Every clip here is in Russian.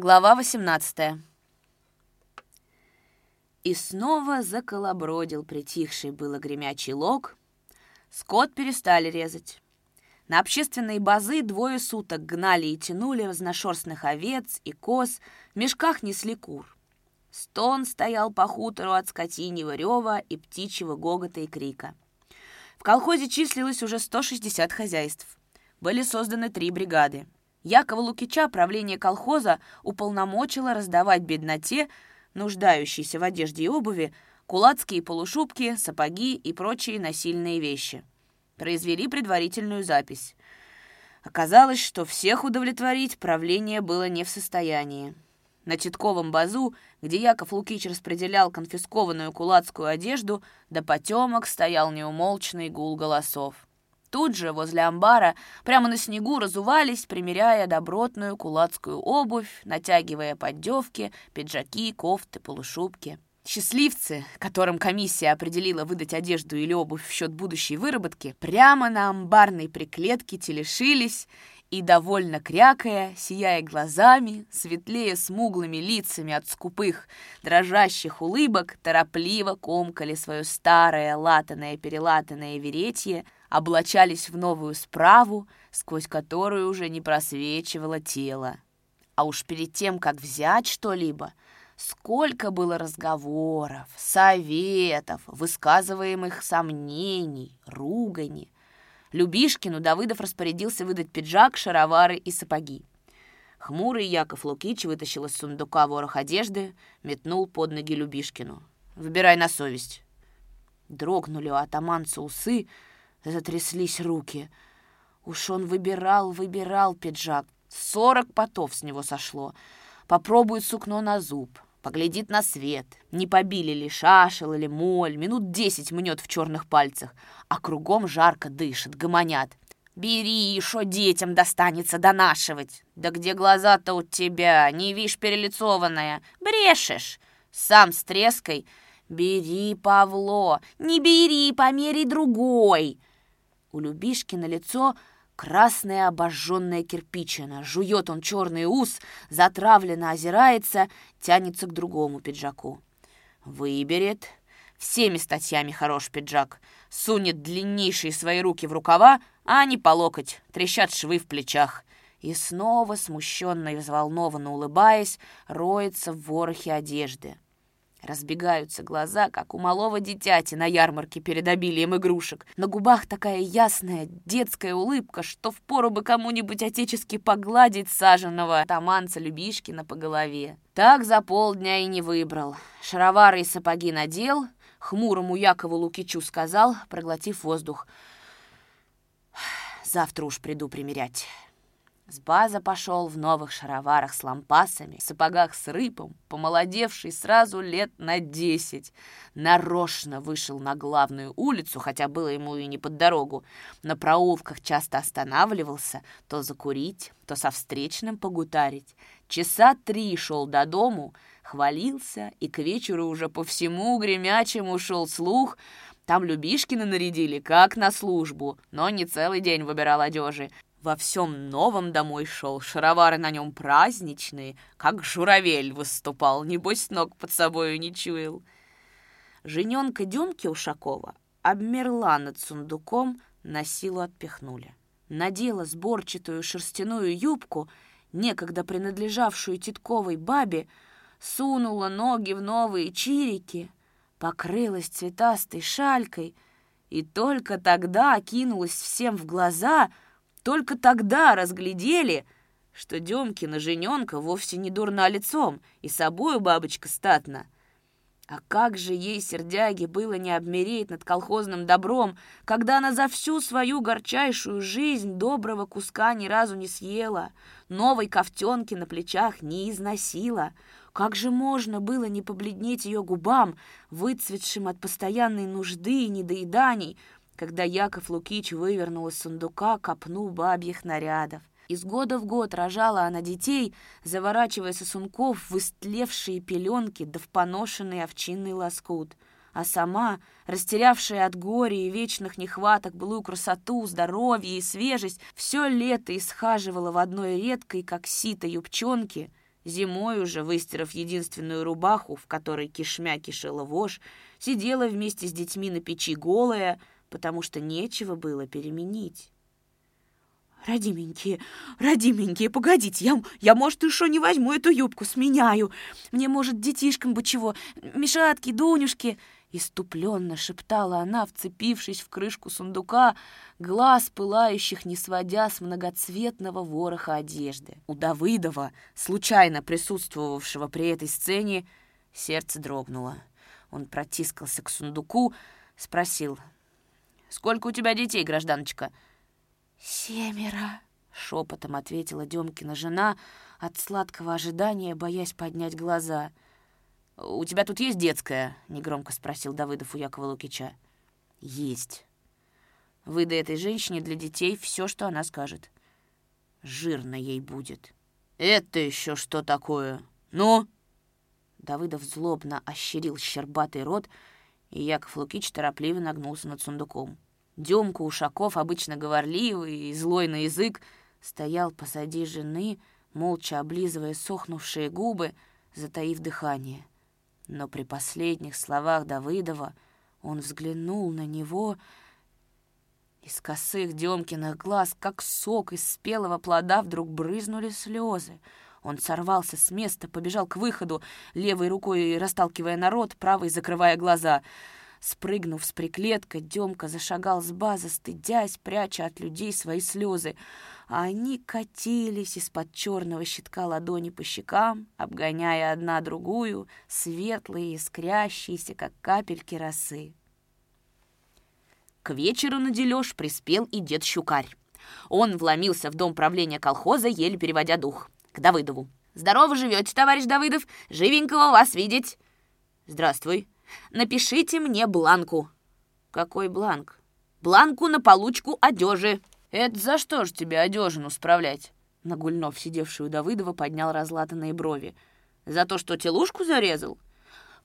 Глава 18 И снова заколобродил притихший было гремячий лог. Скот перестали резать. На общественные базы двое суток гнали и тянули разношерстных овец и коз, в мешках несли кур. Стон стоял по хутору от скотиньего рева и птичьего гогота и крика. В колхозе числилось уже 160 хозяйств. Были созданы три бригады — Якова Лукича правление колхоза уполномочило раздавать бедноте, нуждающейся в одежде и обуви, кулацкие полушубки, сапоги и прочие насильные вещи. Произвели предварительную запись. Оказалось, что всех удовлетворить правление было не в состоянии. На Титковом базу, где Яков Лукич распределял конфискованную кулацкую одежду, до потемок стоял неумолчный гул голосов. Тут же, возле амбара, прямо на снегу разувались, примеряя добротную кулацкую обувь, натягивая поддевки, пиджаки, кофты, полушубки. Счастливцы, которым комиссия определила выдать одежду или обувь в счет будущей выработки, прямо на амбарной приклетке телешились и, довольно крякая, сияя глазами, светлее смуглыми лицами от скупых, дрожащих улыбок, торопливо комкали свое старое латаное-перелатанное веретье, облачались в новую справу, сквозь которую уже не просвечивало тело. А уж перед тем, как взять что-либо, сколько было разговоров, советов, высказываемых сомнений, ругани. Любишкину Давыдов распорядился выдать пиджак, шаровары и сапоги. Хмурый Яков Лукич вытащил из сундука ворох одежды, метнул под ноги Любишкину. «Выбирай на совесть». Дрогнули у атаманца усы, Затряслись руки. Уж он выбирал, выбирал пиджак. Сорок потов с него сошло. Попробует сукно на зуб. Поглядит на свет. Не побили ли шашел или моль. Минут десять мнет в черных пальцах. А кругом жарко дышит, гомонят. «Бери, шо детям достанется донашивать!» «Да где глаза-то у тебя? Не вишь перелицованная? Брешешь!» Сам с треской «Бери, Павло, не бери, померяй другой!» У Любишки на лицо красная обожженная кирпичина. Жует он черный ус, затравленно озирается, тянется к другому пиджаку. Выберет. Всеми статьями хорош пиджак. Сунет длиннейшие свои руки в рукава, а они по локоть, трещат швы в плечах. И снова, смущенно и взволнованно улыбаясь, роется в ворохе одежды. Разбегаются глаза, как у малого дитяти на ярмарке перед обилием игрушек. На губах такая ясная детская улыбка, что впору бы кому-нибудь отечески погладить саженного таманца Любишкина по голове. Так за полдня и не выбрал. Шаровары и сапоги надел, хмурому Якову Лукичу сказал, проглотив воздух. «Завтра уж приду примерять». С база пошел в новых шароварах с лампасами, сапогах с рыпом, помолодевший сразу лет на десять. Нарочно вышел на главную улицу, хотя было ему и не под дорогу. На проулках часто останавливался, то закурить, то со встречным погутарить. Часа три шел до дому, хвалился, и к вечеру уже по всему гремячему шел слух — там Любишкина нарядили, как на службу, но не целый день выбирал одежи. Во всем новом домой шел, шаровары на нем праздничные, как журавель выступал, небось ног под собою не чуял. Жененка Демки Ушакова обмерла над сундуком, на силу отпихнули. Надела сборчатую шерстяную юбку, некогда принадлежавшую Титковой бабе, сунула ноги в новые чирики, покрылась цветастой шалькой и только тогда кинулась всем в глаза — только тогда разглядели, что Демкина жененка вовсе не дурна лицом, и собою бабочка статна. А как же ей, сердяги, было не обмереть над колхозным добром, когда она за всю свою горчайшую жизнь доброго куска ни разу не съела, новой ковтенки на плечах не износила. Как же можно было не побледнеть ее губам, выцветшим от постоянной нужды и недоеданий, когда Яков Лукич вывернул из сундука копну бабьих нарядов. Из года в год рожала она детей, заворачивая сосунков в истлевшие пеленки да в поношенный овчинный лоскут. А сама, растерявшая от горя и вечных нехваток былую красоту, здоровье и свежесть, все лето исхаживала в одной редкой, как сито, юбчонке, Зимой уже, выстирав единственную рубаху, в которой кишмя кишела вошь, сидела вместе с детьми на печи голая, потому что нечего было переменить. «Родименькие, родименькие, погодите, я, я, может, еще не возьму эту юбку, сменяю. Мне, может, детишкам бы чего, Мишатки, Дунюшки...» Иступленно шептала она, вцепившись в крышку сундука, глаз пылающих не сводя с многоцветного вороха одежды. У Давыдова, случайно присутствовавшего при этой сцене, сердце дрогнуло. Он протискался к сундуку, спросил. «Сколько у тебя детей, гражданочка?» «Семеро», — шепотом ответила Демкина жена, от сладкого ожидания, боясь поднять глаза — «У тебя тут есть детская?» — негромко спросил Давыдов у Якова Лукича. «Есть. Выдай этой женщине для детей все, что она скажет. Жирно ей будет». «Это еще что такое? Ну?» Давыдов злобно ощерил щербатый рот, и Яков Лукич торопливо нагнулся над сундуком. Демка Ушаков, обычно говорливый и злой на язык, стоял позади жены, молча облизывая сохнувшие губы, затаив дыхание — но при последних словах Давыдова он взглянул на него из косых Демкиных глаз, как сок из спелого плода, вдруг брызнули слезы. Он сорвался с места, побежал к выходу, левой рукой расталкивая народ, правой закрывая глаза — Спрыгнув с приклетка, Демка зашагал с базы, стыдясь, пряча от людей свои слезы. А они катились из-под черного щитка ладони по щекам, обгоняя одна другую, светлые, искрящиеся, как капельки росы. К вечеру на дележ приспел и дед Щукарь. Он вломился в дом правления колхоза, еле переводя дух. К Давыдову. «Здорово живете, товарищ Давыдов! Живенького вас видеть!» «Здравствуй!» Напишите мне бланку». «Какой бланк?» «Бланку на получку одежи». «Это за что ж тебе одежину справлять?» Нагульнов, сидевший у Давыдова, поднял разлатанные брови. «За то, что телушку зарезал?»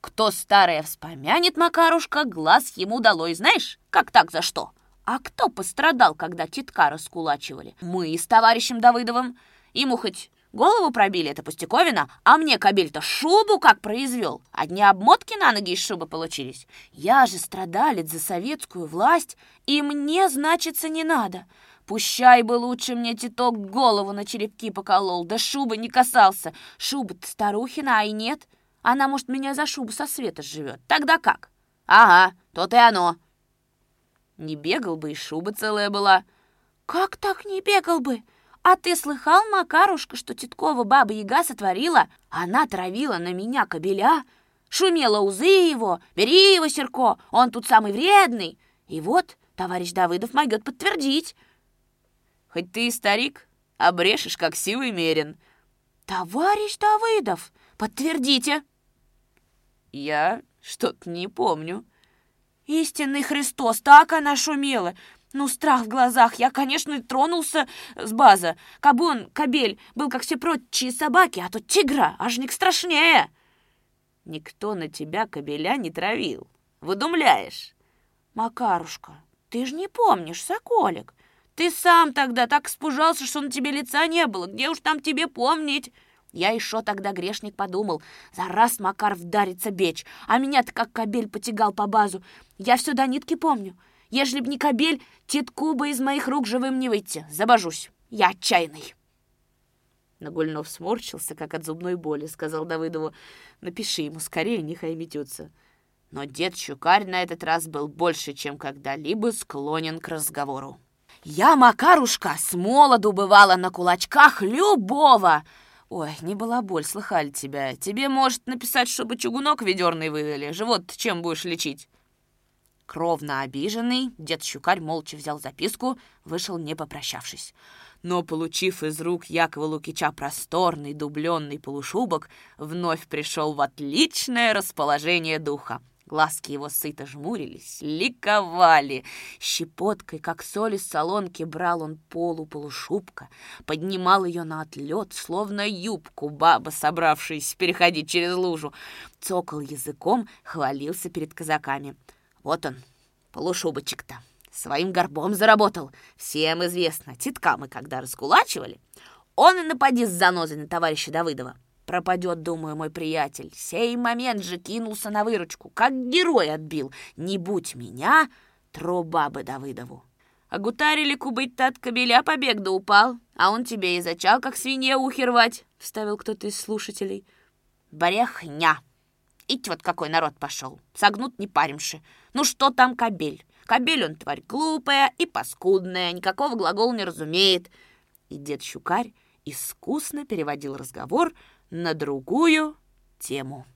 «Кто старое вспомянет, Макарушка, глаз ему долой. Знаешь, как так за что?» «А кто пострадал, когда титка раскулачивали?» «Мы с товарищем Давыдовым. Ему хоть Голову пробили, это пустяковина, а мне кабель-то шубу как произвел. Одни обмотки на ноги из шубы получились. Я же страдалец за советскую власть, и мне, значится, не надо. Пущай бы лучше мне титок голову на черепки поколол, да шубы не касался. Шуба-то старухина, а и нет. Она, может, меня за шубу со света живет. Тогда как? Ага, то-то и оно. Не бегал бы, и шуба целая была. Как так не бегал бы? «А ты слыхал, Макарушка, что Титкова баба-яга сотворила? Она травила на меня кобеля, шумела узы его, бери его, Серко, он тут самый вредный. И вот товарищ Давыдов могет подтвердить». «Хоть ты и старик, обрешешь, как силой мерен». «Товарищ Давыдов, подтвердите». «Я что-то не помню». «Истинный Христос, так она шумела! Ну, страх в глазах. Я, конечно, тронулся с база. Кабы он, кобель, был как все прочие собаки, а то тигра, ажник страшнее. Никто на тебя кобеля не травил. Выдумляешь. Макарушка, ты же не помнишь, соколик. Ты сам тогда так испужался, что на тебе лица не было. Где уж там тебе помнить? Я еще тогда, грешник, подумал, за раз Макар вдарится бечь, а меня-то как кобель потягал по базу. Я все до нитки помню. Ежели б не кобель, титку бы из моих рук живым не выйти. Забожусь. Я отчаянный. Нагульнов сморщился, как от зубной боли, сказал Давыдову. Напиши ему скорее, нехай метется. Но дед Щукарь на этот раз был больше, чем когда-либо склонен к разговору. «Я, Макарушка, с молоду бывала на кулачках любого!» «Ой, не была боль, слыхали тебя. Тебе, может, написать, чтобы чугунок ведерный выдали? Живот чем будешь лечить?» Кровно обиженный, дед Щукарь молча взял записку, вышел не попрощавшись. Но, получив из рук Якова Лукича просторный дубленный полушубок, вновь пришел в отличное расположение духа. Глазки его сыто жмурились, ликовали. Щепоткой, как соль из солонки, брал он полу полушубка, поднимал ее на отлет, словно юбку баба, собравшаяся переходить через лужу. Цокал языком, хвалился перед казаками — вот он, полушубочек-то. Своим горбом заработал. Всем известно, титка мы когда раскулачивали, он и напади с занозой на товарища Давыдова. Пропадет, думаю, мой приятель. Сей момент же кинулся на выручку, как герой отбил. Не будь меня, труба бы Давыдову. А гутарили кубыть-то от кобеля побег да упал, а он тебе и зачал, как свинья ухи рвать, — вставил кто-то из слушателей. Брехня! Ить вот какой народ пошел. Согнут не паримши. Ну что там кобель? Кобель он тварь глупая и паскудная, никакого глагола не разумеет. И дед Щукарь искусно переводил разговор на другую тему.